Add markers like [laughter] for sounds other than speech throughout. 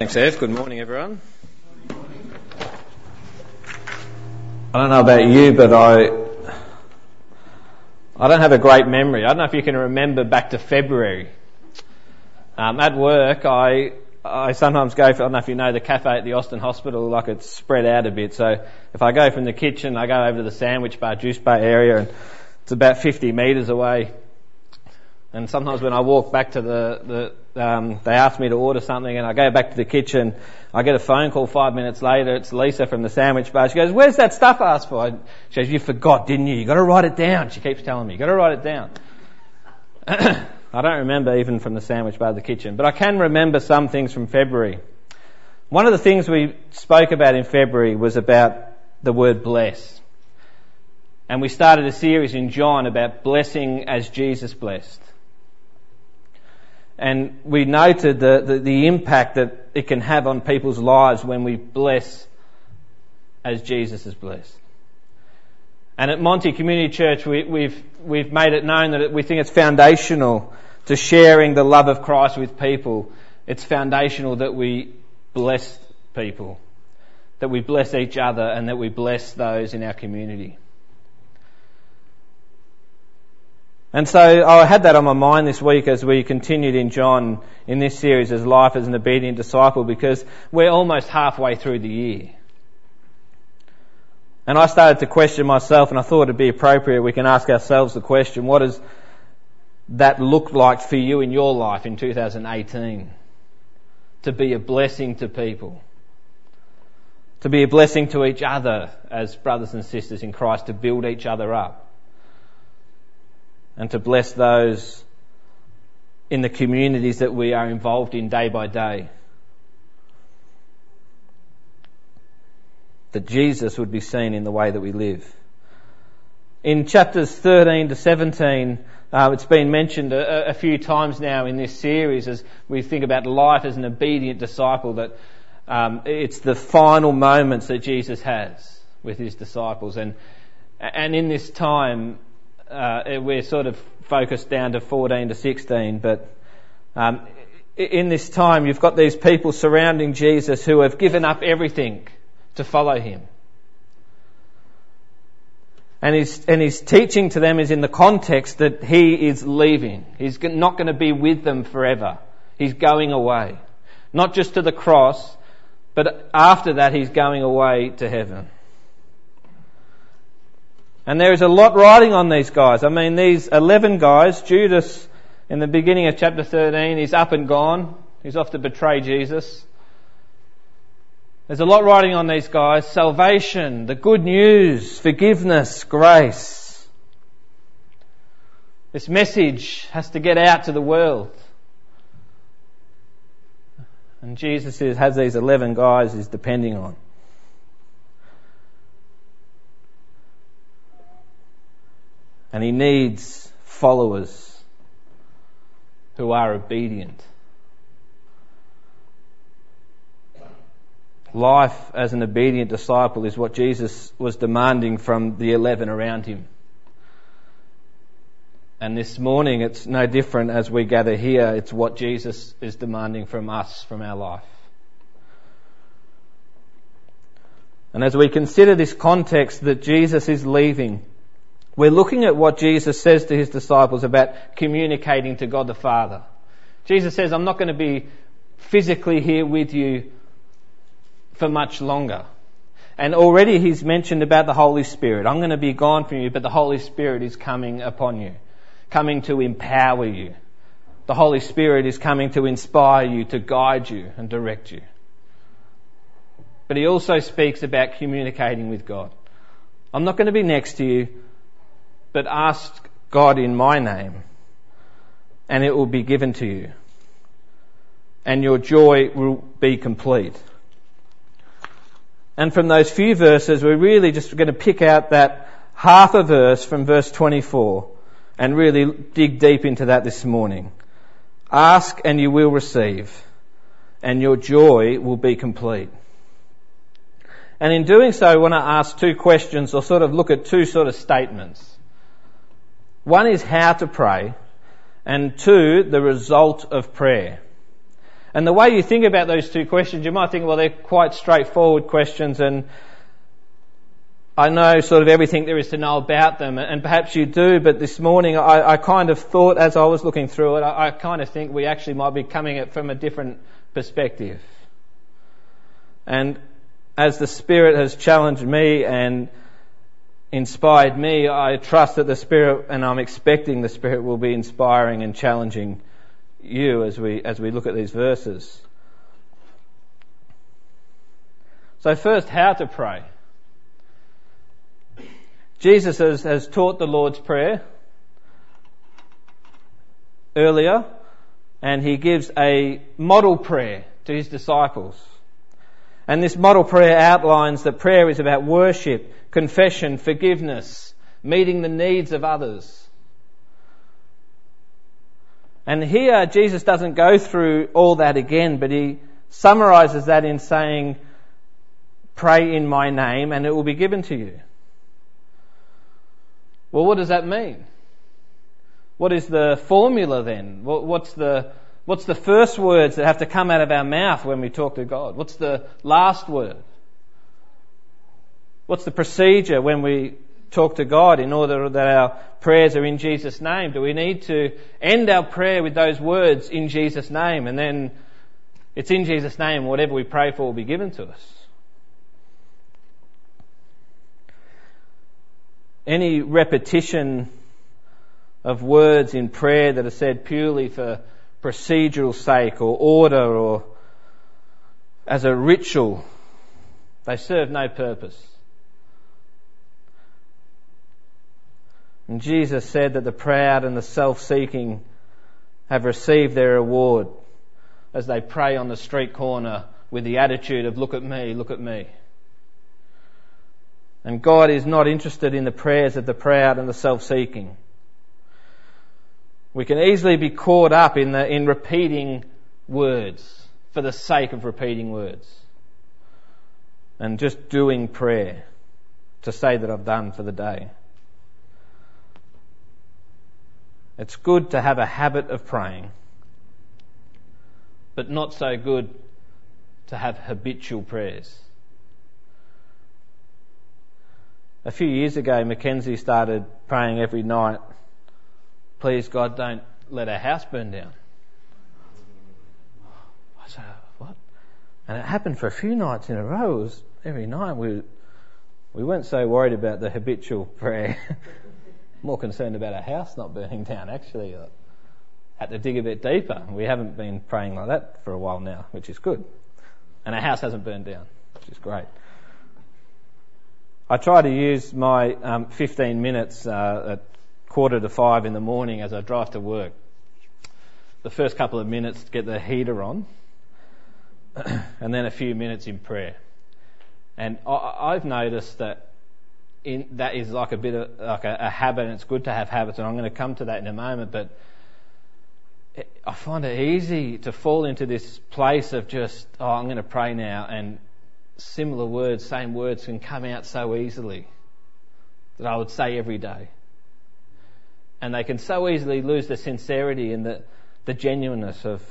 Thanks, Ev. Good morning, everyone. I don't know about you, but I I don't have a great memory. I don't know if you can remember back to February. Um, at work, I I sometimes go. For, I don't know if you know the cafe at the Austin Hospital, like it's spread out a bit. So if I go from the kitchen, I go over to the sandwich bar, juice bar area, and it's about 50 metres away. And sometimes when I walk back to the, the um, they ask me to order something and I go back to the kitchen, I get a phone call five minutes later, it's Lisa from the sandwich bar. She goes, where's that stuff I asked for? She goes, you forgot, didn't you? You gotta write it down. She keeps telling me, you gotta write it down. [coughs] I don't remember even from the sandwich bar the kitchen, but I can remember some things from February. One of the things we spoke about in February was about the word bless. And we started a series in John about blessing as Jesus blessed. And we noted the, the, the, impact that it can have on people's lives when we bless as Jesus is blessed. And at Monty Community Church, we, we've, we've made it known that we think it's foundational to sharing the love of Christ with people. It's foundational that we bless people, that we bless each other, and that we bless those in our community. And so oh, I had that on my mind this week as we continued in John in this series as life as an obedient disciple because we're almost halfway through the year. And I started to question myself and I thought it'd be appropriate we can ask ourselves the question, what does that look like for you in your life in 2018? To be a blessing to people. To be a blessing to each other as brothers and sisters in Christ, to build each other up and to bless those in the communities that we are involved in day by day. That Jesus would be seen in the way that we live. In chapters 13 to 17, uh, it's been mentioned a, a, few times now in this series as we think about life as an obedient disciple that um, it's the final moments that Jesus has with his disciples and and in this time uh, we're sort of focused down to 14 to 16, but um, in this time you've got these people surrounding Jesus who have given up everything to follow him. And his, and his teaching to them is in the context that he is leaving. He's not going to be with them forever. He's going away. Not just to the cross, but after that he's going away to heaven. And there is a lot riding on these guys. I mean, these 11 guys, Judas in the beginning of chapter 13, he's up and gone. He's off to betray Jesus. There's a lot riding on these guys. Salvation, the good news, forgiveness, grace. This message has to get out to the world. And Jesus has these 11 guys he's depending on. And he needs followers who are obedient. Life as an obedient disciple is what Jesus was demanding from the eleven around him. And this morning it's no different as we gather here. It's what Jesus is demanding from us, from our life. And as we consider this context that Jesus is leaving, we're looking at what Jesus says to his disciples about communicating to God the Father. Jesus says, I'm not going to be physically here with you for much longer. And already he's mentioned about the Holy Spirit. I'm going to be gone from you, but the Holy Spirit is coming upon you, coming to empower you. The Holy Spirit is coming to inspire you, to guide you and direct you. But he also speaks about communicating with God. I'm not going to be next to you but ask God in my name, and it will be given to you, and your joy will be complete. And from those few verses, we're really just going to pick out that half a verse from verse 24 and really dig deep into that this morning. Ask and you will receive, and your joy will be complete. And in doing so, I want to ask two questions or sort of look at two sort of statements. One is how to pray, and two, the result of prayer. and the way you think about those two questions, you might think, well, they're quite straightforward questions and I know sort of everything there is to know about them, and perhaps you do, but this morning I, I kind of thought as I was looking through it, I, I kind of think we actually might be coming at from a different perspective. And as the Spirit has challenged me and inspired me, I trust that the Spirit, and I'm expecting the Spirit will be inspiring and challenging you as we, as we look at these verses. So first, how to pray. Jesus has, has taught the Lord's Prayer earlier, and he gives a model prayer to his disciples. And this model prayer outlines that prayer is about worship, confession, forgiveness, meeting the needs of others. And here Jesus doesn't go through all that again, but he summarizes that in saying, pray in my name and it will be given to you. Well, what does that mean? What is the formula then? What's the, what's the first words that have to come out of our mouth when we talk to God? What's the last word? What's the procedure when we talk to God in order that our prayers are in Jesus' name? Do we need to end our prayer with those words in Jesus' name and then it's in Jesus' name, whatever we pray for will be given to us? any repetition of words in prayer that are said purely for procedural sake or order or as a ritual, they serve no purpose. And Jesus said that the proud and the self-seeking have received their reward as they pray on the street corner with the attitude of look at me, look at me. And God is not interested in the prayers of the proud and the self-seeking. We can easily be caught up in, the, in repeating words for the sake of repeating words. And just doing prayer to say that I've done for the day. It's good to have a habit of praying, but not so good to have habitual prayers. A few years ago, Mackenzie started praying every night, please God don't let our house burn down. I said, what? And it happened for a few nights in a row. It was every night. We, we weren't so worried about the habitual prayer. [laughs] More concerned about our house not burning [laughs] down, actually. I had to dig a bit deeper. We haven't been praying like that for a while now, which is good. And our house hasn't burned down, which is great. I try to use my um, 15 minutes uh, at quarter to five in the morning as I drive to work. The first couple of minutes to get the heater on, [clears throat] and then a few minutes in prayer. And I, have noticed that in, that is like a bit of like a, a habit, and it's good to have habits, and I'm going to come to that in a moment. But I find it easy to fall into this place of just, oh, I'm going to pray now, and similar words, same words can come out so easily that I would say every day. And they can so easily lose the sincerity and the, the genuineness of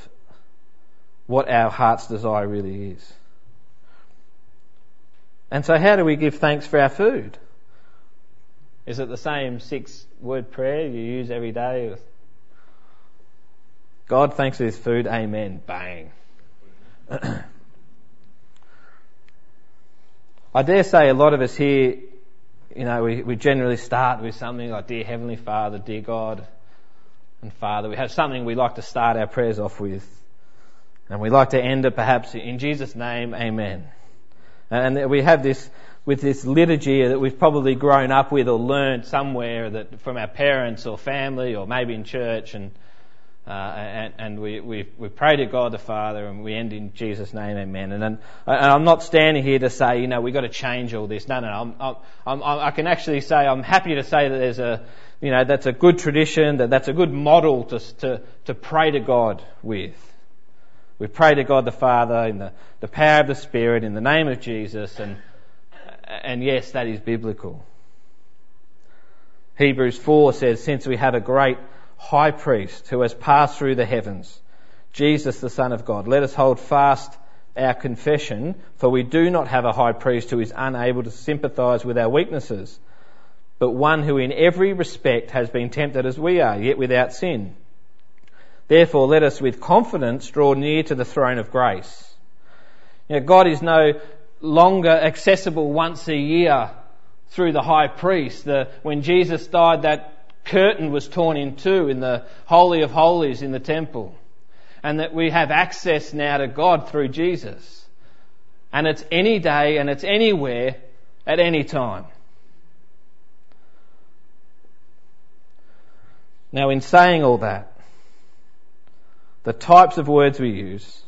what our heart's desire really is. And so how do we give thanks for our food? Is it the same six word prayer you use every day? God thanks for his food, amen, bang. [clears throat] I dare say a lot of us here, you know, we, we generally start with something like Dear Heavenly Father, Dear God and Father. We have something we like to start our prayers off with. And we like to end it perhaps in Jesus' name, Amen. And we have this, with this liturgy that we've probably grown up with or learned somewhere that from our parents or family or maybe in church and uh, and, and we, we, we pray to God the Father and we end in Jesus' name, amen. And, and I'm not standing here to say, you know, we've got to change all this. No, no. I'm, I'm, I'm, I can actually say, I'm happy to say that there's a, you know, that's a good tradition, that that's a good model to, to, to pray to God with. We pray to God the Father in the, the power of the Spirit, in the name of Jesus, and, and yes, that is biblical. Hebrews 4 says, since we have a great high priest who has passed through the heavens, Jesus the Son of God. Let us hold fast our confession, for we do not have a high priest who is unable to sympathize with our weaknesses, but one who in every respect has been tempted as we are, yet without sin. Therefore, let us with confidence draw near to the throne of grace. God is no longer accessible once a year through the high priest. The, when Jesus died, that curtain was torn in two in the Holy of Holies in the temple. And that we have access now to God through Jesus. And it's any day and it's anywhere at any time. Now, in saying all that, the types of words we use,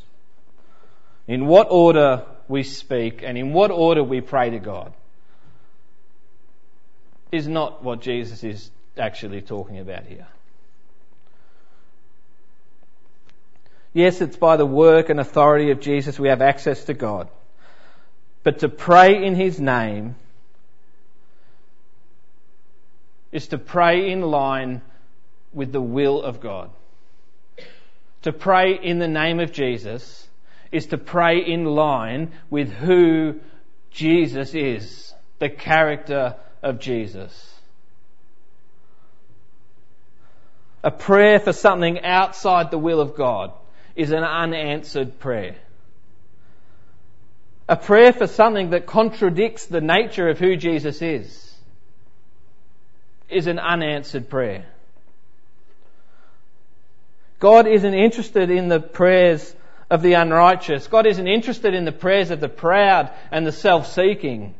in what order we speak, and in what order we pray to God, is not what Jesus is actually talking about here. Yes, it's by the work and authority of Jesus we have access to God. But to pray in His name is to pray in line with the will of God. To pray in the name of Jesus is to pray in line with who Jesus is, the character of Jesus. A prayer for something outside the will of God is an unanswered prayer. A prayer for something that contradicts the nature of who Jesus is is an unanswered prayer. God isn't interested in the prayers of the unrighteous. God isn't interested in the prayers of the proud and the self-seeking.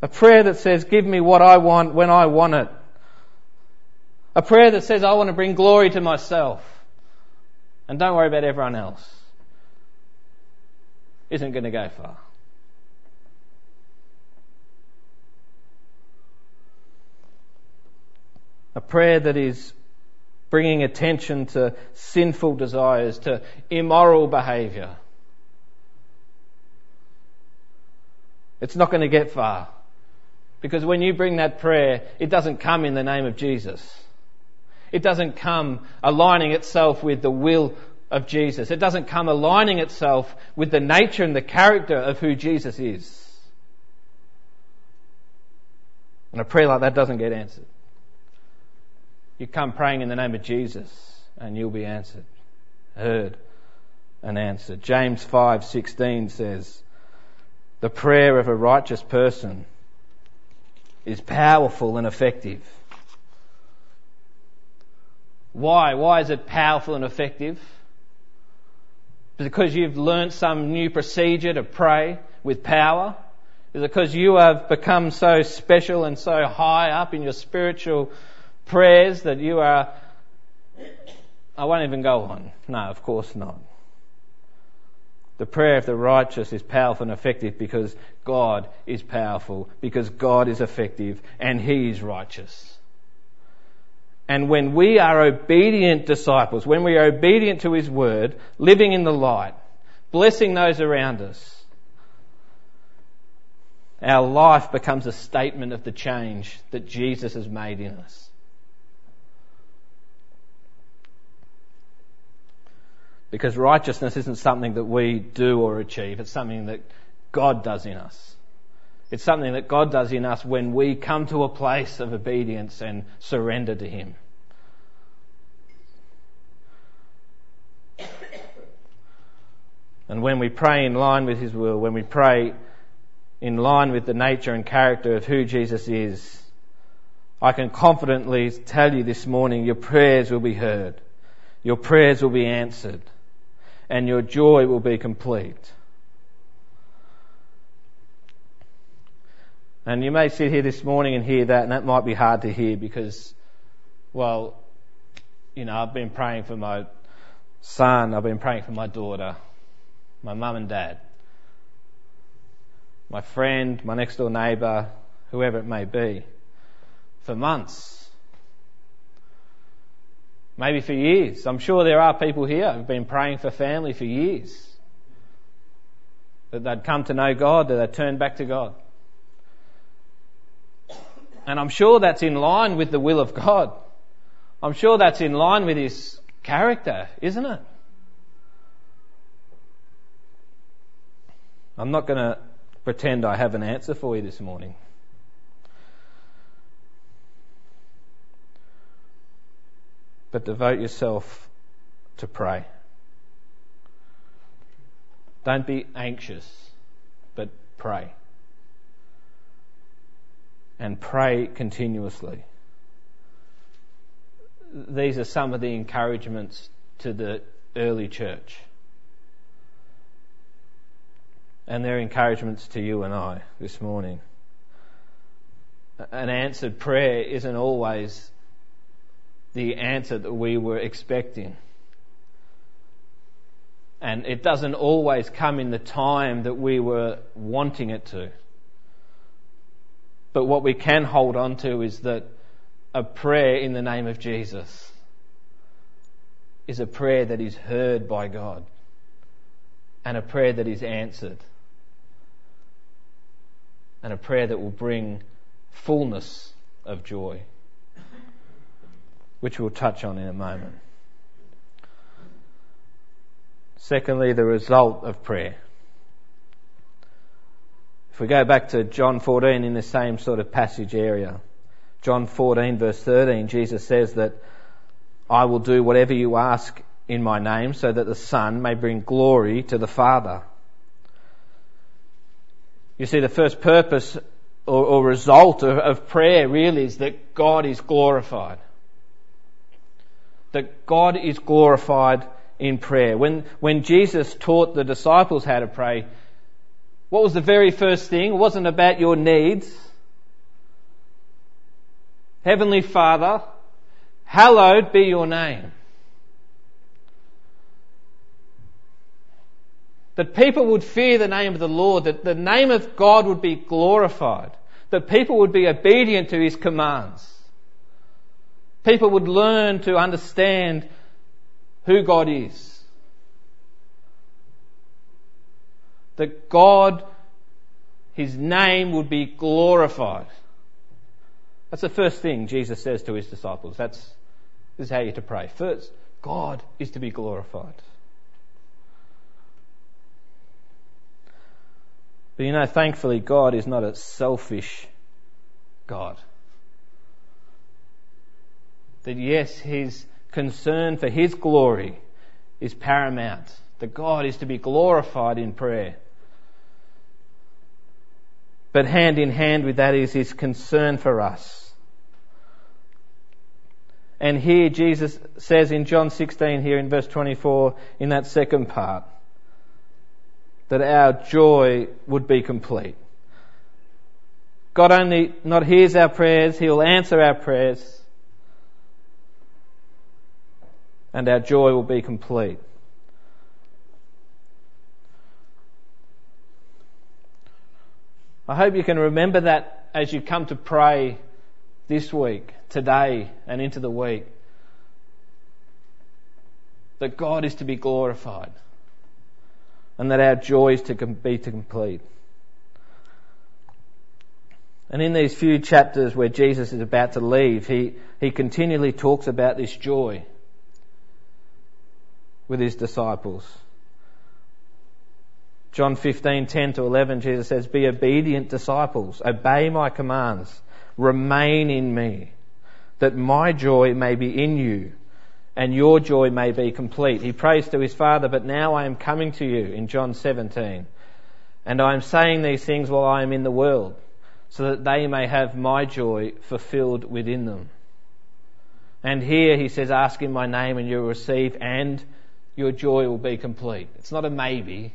A prayer that says, give me what I want when I want it. A prayer that says, I want to bring glory to myself. And don't worry about everyone else. Isn't going to go far. A prayer that is bringing attention to sinful desires, to immoral behaviour. It's not going to get far. Because when you bring that prayer, it doesn't come in the name of Jesus. It doesn't come aligning itself with the will of Jesus. It doesn't come aligning itself with the nature and the character of who Jesus is. And a prayer like that doesn't get answered. You come praying in the name of Jesus and you'll be answered, heard and answered. James 5:16 says, "The prayer of a righteous person is powerful and effective." Why? Why is it powerful and effective? Because you've learnt some new procedure to pray with power? Is it because you have become so special and so high up in your spiritual prayers that you are. I won't even go on. No, of course not. The prayer of the righteous is powerful and effective because God is powerful, because God is effective, and He is righteous. And when we are obedient disciples, when we are obedient to His word, living in the light, blessing those around us, our life becomes a statement of the change that Jesus has made in us. Because righteousness isn't something that we do or achieve, it's something that God does in us. It's something that God does in us when we come to a place of obedience and surrender to Him. And when we pray in line with His will, when we pray in line with the nature and character of who Jesus is, I can confidently tell you this morning your prayers will be heard. Your prayers will be answered and your joy will be complete. And you may sit here this morning and hear that, and that might be hard to hear because, well, you know, I've been praying for my son, I've been praying for my daughter, my mum and dad, my friend, my next door neighbour, whoever it may be, for months. Maybe for years. I'm sure there are people here who've been praying for family for years. That they'd come to know God, that they'd turn back to God. And I'm sure that's in line with the will of God. I'm sure that's in line with his character, isn't it? I'm not going to pretend I have an answer for you this morning. But devote yourself to pray. Don't be anxious, but pray. And pray continuously. These are some of the encouragements to the early church. And they're encouragements to you and I this morning. An answered prayer isn't always the answer that we were expecting. And it doesn't always come in the time that we were wanting it to. But what we can hold on to is that a prayer in the name of Jesus is a prayer that is heard by God and a prayer that is answered and a prayer that will bring fullness of joy, which we'll touch on in a moment. Secondly, the result of prayer. If we go back to John 14 in the same sort of passage area, John 14 verse 13, Jesus says that I will do whatever you ask in my name so that the Son may bring glory to the Father. You see, the first purpose or, or result of, of prayer really is that God is glorified. That God is glorified in prayer. When, when Jesus taught the disciples how to pray, what was the very first thing? It wasn't about your needs. Heavenly Father, hallowed be your name. That people would fear the name of the Lord, that the name of God would be glorified, that people would be obedient to His commands. People would learn to understand who God is. That God, His name would be glorified. That's the first thing Jesus says to His disciples. That's, this is how you're to pray. First, God is to be glorified. But you know, thankfully, God is not a selfish God. That yes, His concern for His glory is paramount. That God is to be glorified in prayer. But hand in hand with that is His concern for us. And here Jesus says in John 16 here in verse 24 in that second part, that our joy would be complete. God only not hears our prayers, He will answer our prayers, and our joy will be complete. I hope you can remember that as you come to pray this week, today, and into the week. That God is to be glorified and that our joy is to be to complete. And in these few chapters where Jesus is about to leave, he, he continually talks about this joy with his disciples. John 15, 10 to 11, Jesus says, Be obedient disciples, obey my commands, remain in me, that my joy may be in you and your joy may be complete. He prays to his Father, but now I am coming to you in John 17. And I am saying these things while I am in the world, so that they may have my joy fulfilled within them. And here he says, ask in my name and you'll receive and your joy will be complete. It's not a maybe.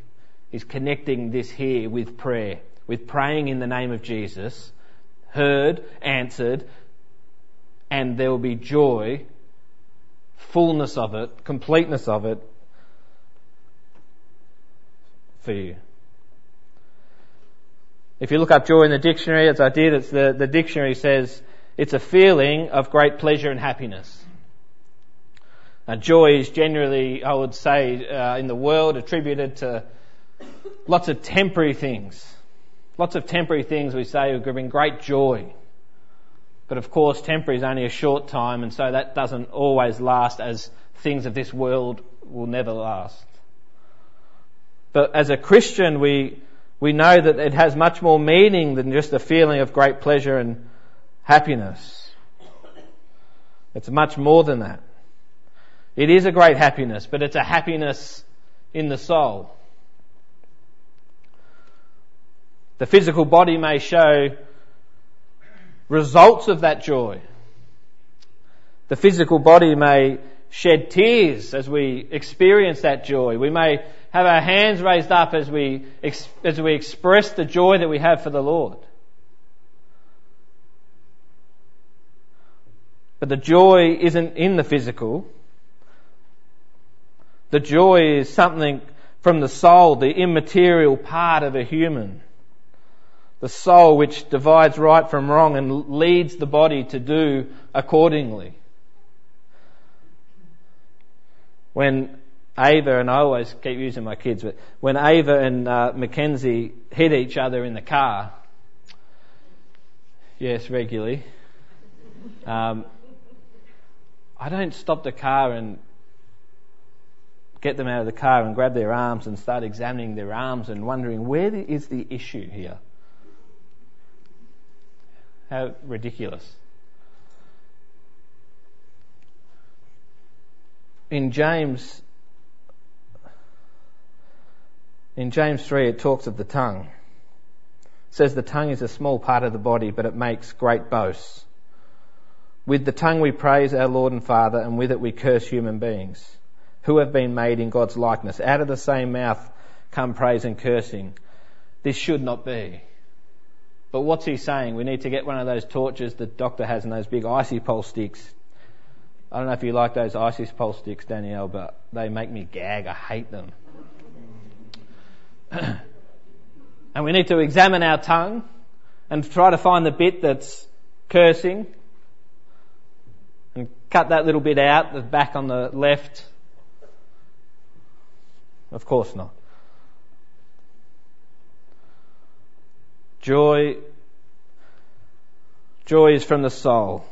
He's connecting this here with prayer, with praying in the name of Jesus, heard, answered, and there will be joy fullness of it, completeness of it for you. If you look up joy in the dictionary, as I did, it's the, the dictionary says it's a feeling of great pleasure and happiness. Now, joy is generally, I would say, uh, in the world attributed to lots of temporary things. Lots of temporary things we say will bring great joy. But of course, temporary is only a short time, and so that doesn't always last as things of this world will never last. But as a Christian, we, we know that it has much more meaning than just a feeling of great pleasure and happiness. It's much more than that. It is a great happiness, but it's a happiness in the soul. The physical body may show results of that joy. The physical body may shed tears as we experience that joy. We may have our hands raised up as we, as we express the joy that we have for the Lord. But the joy isn't in the physical. The joy is something from the soul, the immaterial part of a human the soul which divides right from wrong and leads the body to do accordingly. When Ava, and I always keep using my kids, but when Ava and uh, Mackenzie hit each other in the car, yes, regularly, um, I don't stop the car and get them out of the car and grab their arms and start examining their arms and wondering where is the issue here. How ridiculous. In James, in James 3, it talks of the tongue. It says the tongue is a small part of the body, but it makes great boasts. With the tongue we praise our Lord and Father, and with it we curse human beings, who have been made in God's likeness. Out of the same mouth come praise and cursing. This should not be. But what's he saying? We need to get one of those torches the doctor has and those big icy pole sticks. I don't know if you like those icy pole sticks, Danielle, but they make me gag. I hate them. [clears throat] and we need to examine our tongue and try to find the bit that's cursing and cut that little bit out, the back on the left. Of course not. Joy, joy is from the soul.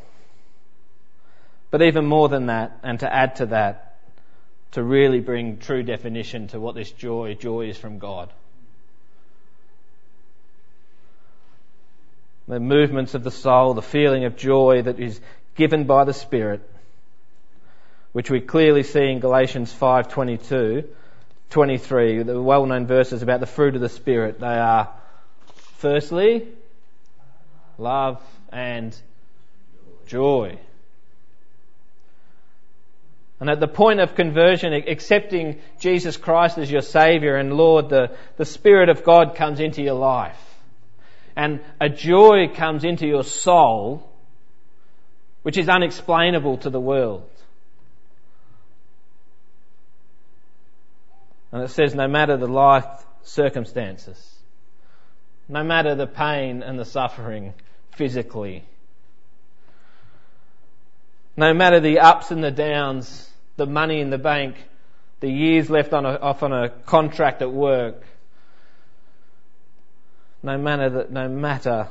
But even more than that, and to add to that, to really bring true definition to what this joy, joy is from God. The movements of the soul, the feeling of joy that is given by the Spirit, which we clearly see in Galatians 5:22, 23, the well-known verses about the fruit of the Spirit. They are Firstly, love and joy. And at the point of conversion, accepting Jesus Christ as your Saviour and Lord, the, the Spirit of God comes into your life. And a joy comes into your soul, which is unexplainable to the world. And it says, no matter the life circumstances, no matter the pain and the suffering physically. No matter the ups and the downs, the money in the bank, the years left on a, off on a contract at work. No matter the, no matter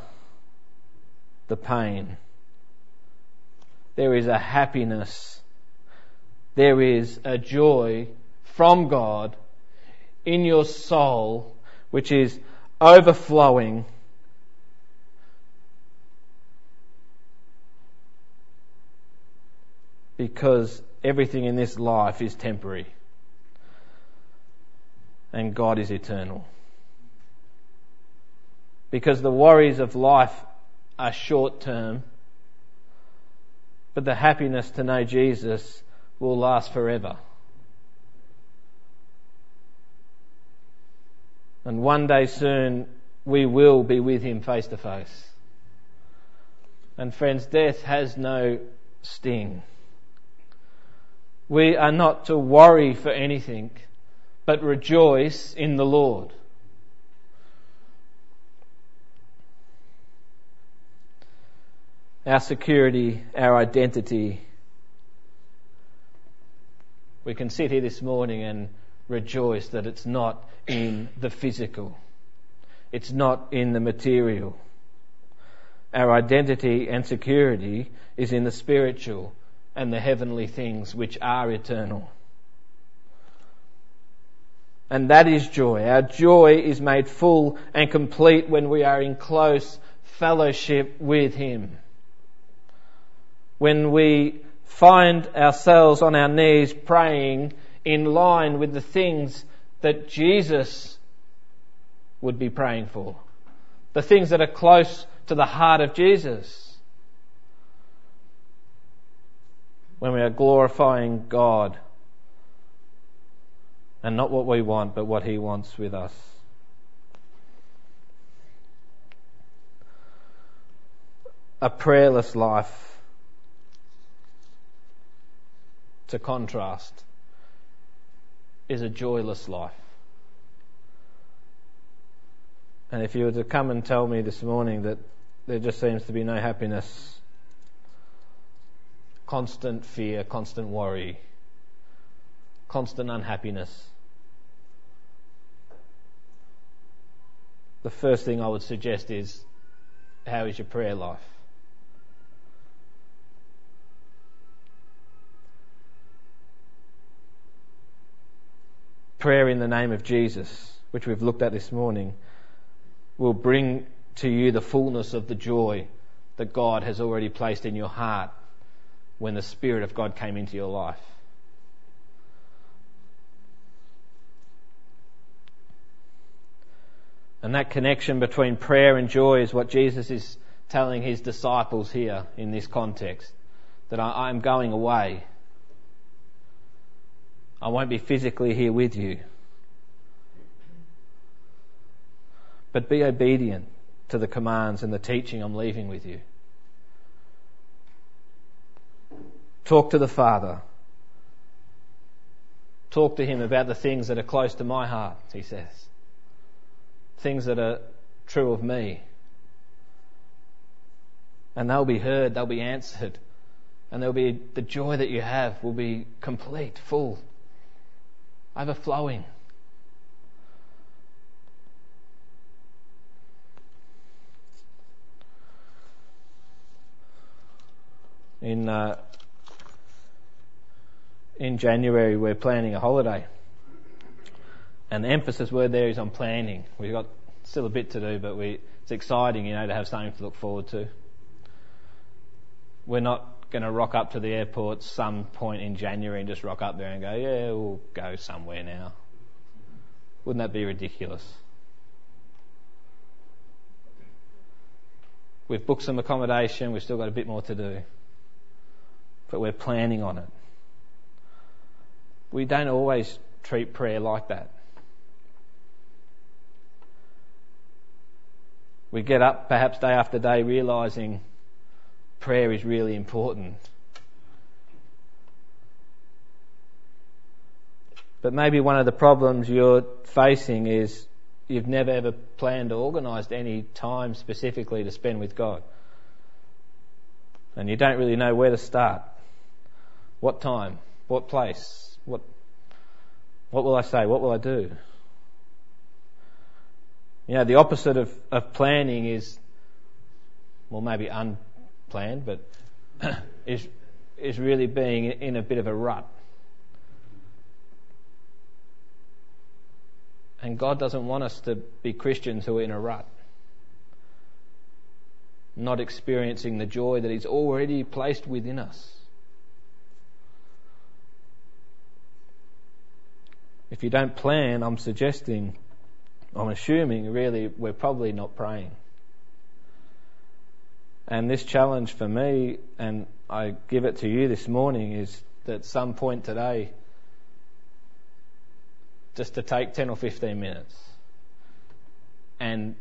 the pain, there is a happiness, there is a joy from God in your soul, which is overflowing because everything in this life is temporary and God is eternal. Because the worries of life are short term, but the happiness to know Jesus will last forever. And one day soon we will be with him face to face. And friends, death has no sting. We are not to worry for anything, but rejoice in the Lord. Our security, our identity. We can sit here this morning and rejoice that it's not in the physical. It's not in the material. our identity and security is in the spiritual and the heavenly things which are eternal. And that is joy. Our joy is made full and complete when we are in close fellowship with Him. When we find ourselves on our knees praying in line with the things that Jesus would be praying for. The things that are close to the heart of Jesus. When we are glorifying God and not what we want, but what He wants with us. A prayerless life to contrast is a joyless life. And if you were to come and tell me this morning that there just seems to be no happiness, constant fear, constant worry, constant unhappiness, the first thing I would suggest is how is your prayer life? Prayer in the name of Jesus, which we've looked at this morning, will bring to you the fullness of the joy that God has already placed in your heart when the Spirit of God came into your life. And that connection between prayer and joy is what Jesus is telling his disciples here in this context. That I, am going away. I won't be physically here with you. But be obedient to the commands and the teaching I'm leaving with you. Talk to the Father. Talk to Him about the things that are close to my heart, he says things that are true of me. And they'll be heard, they'll be answered, and there'll be the joy that you have will be complete, full, overflowing. In uh, in January, we're planning a holiday. And the emphasis word there is on planning. We've got still a bit to do, but we, it's exciting, you know, to have something to look forward to. We're not going to rock up to the airport some point in January and just rock up there and go, yeah, we'll go somewhere now. Wouldn't that be ridiculous? We've booked some accommodation, we've still got a bit more to do. But we're planning on it. We don't always treat prayer like that. We get up perhaps day after day realizing prayer is really important. But maybe one of the problems you're facing is you've never ever planned or organised any time specifically to spend with God. And you don't really know where to start. What time? What place? What, what will I say? What will I do? You know, the opposite of, of planning is, well, maybe unplanned, but is, is really being in a bit of a rut. And God doesn't want us to be Christians who are in a rut, not experiencing the joy that He's already placed within us. If you don't plan, I'm suggesting I'm assuming really we're probably not praying. And this challenge for me, and I give it to you this morning, is that some point today, just to take 10 or 15 minutes and,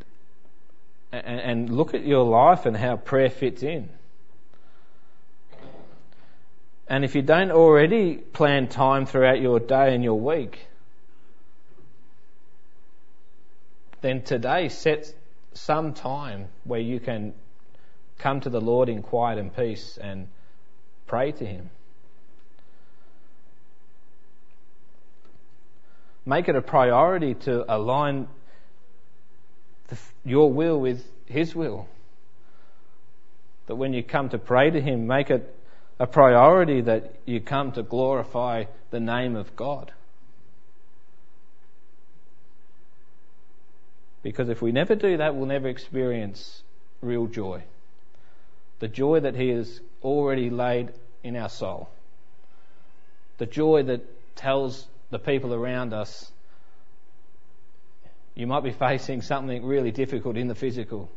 and, and look at your life and how prayer fits in. And if you don't already plan time throughout your day and your week, then today set some time where you can come to the Lord in quiet and peace and pray to Him. Make it a priority to align the, your will with His will. That when you come to pray to Him, make it a priority that you come to glorify the name of God. Because if we never do that, we'll never experience real joy. The joy that He has already laid in our soul. The joy that tells the people around us you might be [laughs] facing something really difficult in the physical,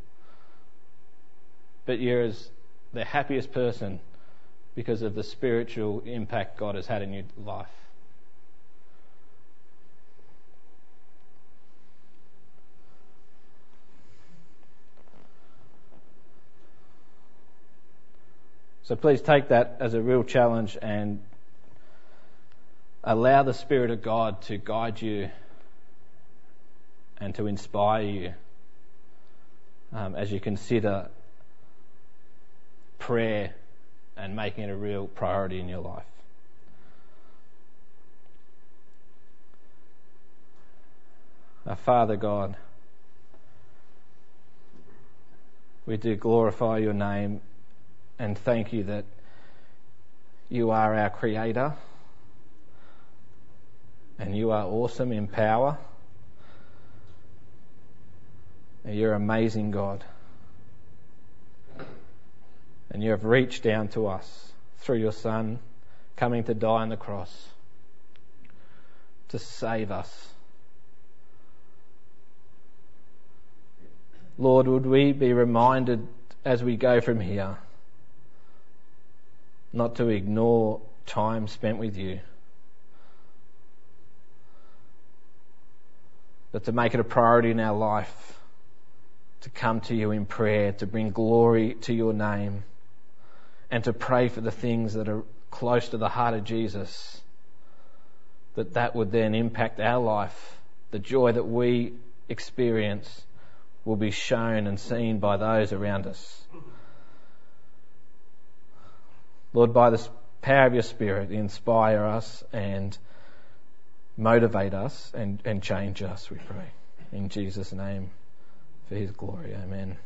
but you're as the happiest person because of the spiritual impact God has had in your life. So please take that as a real challenge and allow the Spirit of God to guide you and to inspire you um, as you consider prayer and making it a real priority in your life. Our Father God, we do glorify your name and thank you that you are our Creator and you are awesome in power. And you're amazing, God. And you have reached down to us through your Son coming to die on the cross to save us. Lord, would we be reminded as we go from here not to ignore time spent with you, but to make it a priority in our life to come to you in prayer, to bring glory to your name, and to pray for the things that are close to the heart of Jesus, that that would then impact our life. The joy that we experience will be shown and seen by those around us. Lord, by the power of your Spirit, inspire us and motivate us and, and change us, we pray. In Jesus' name for his glory. Amen.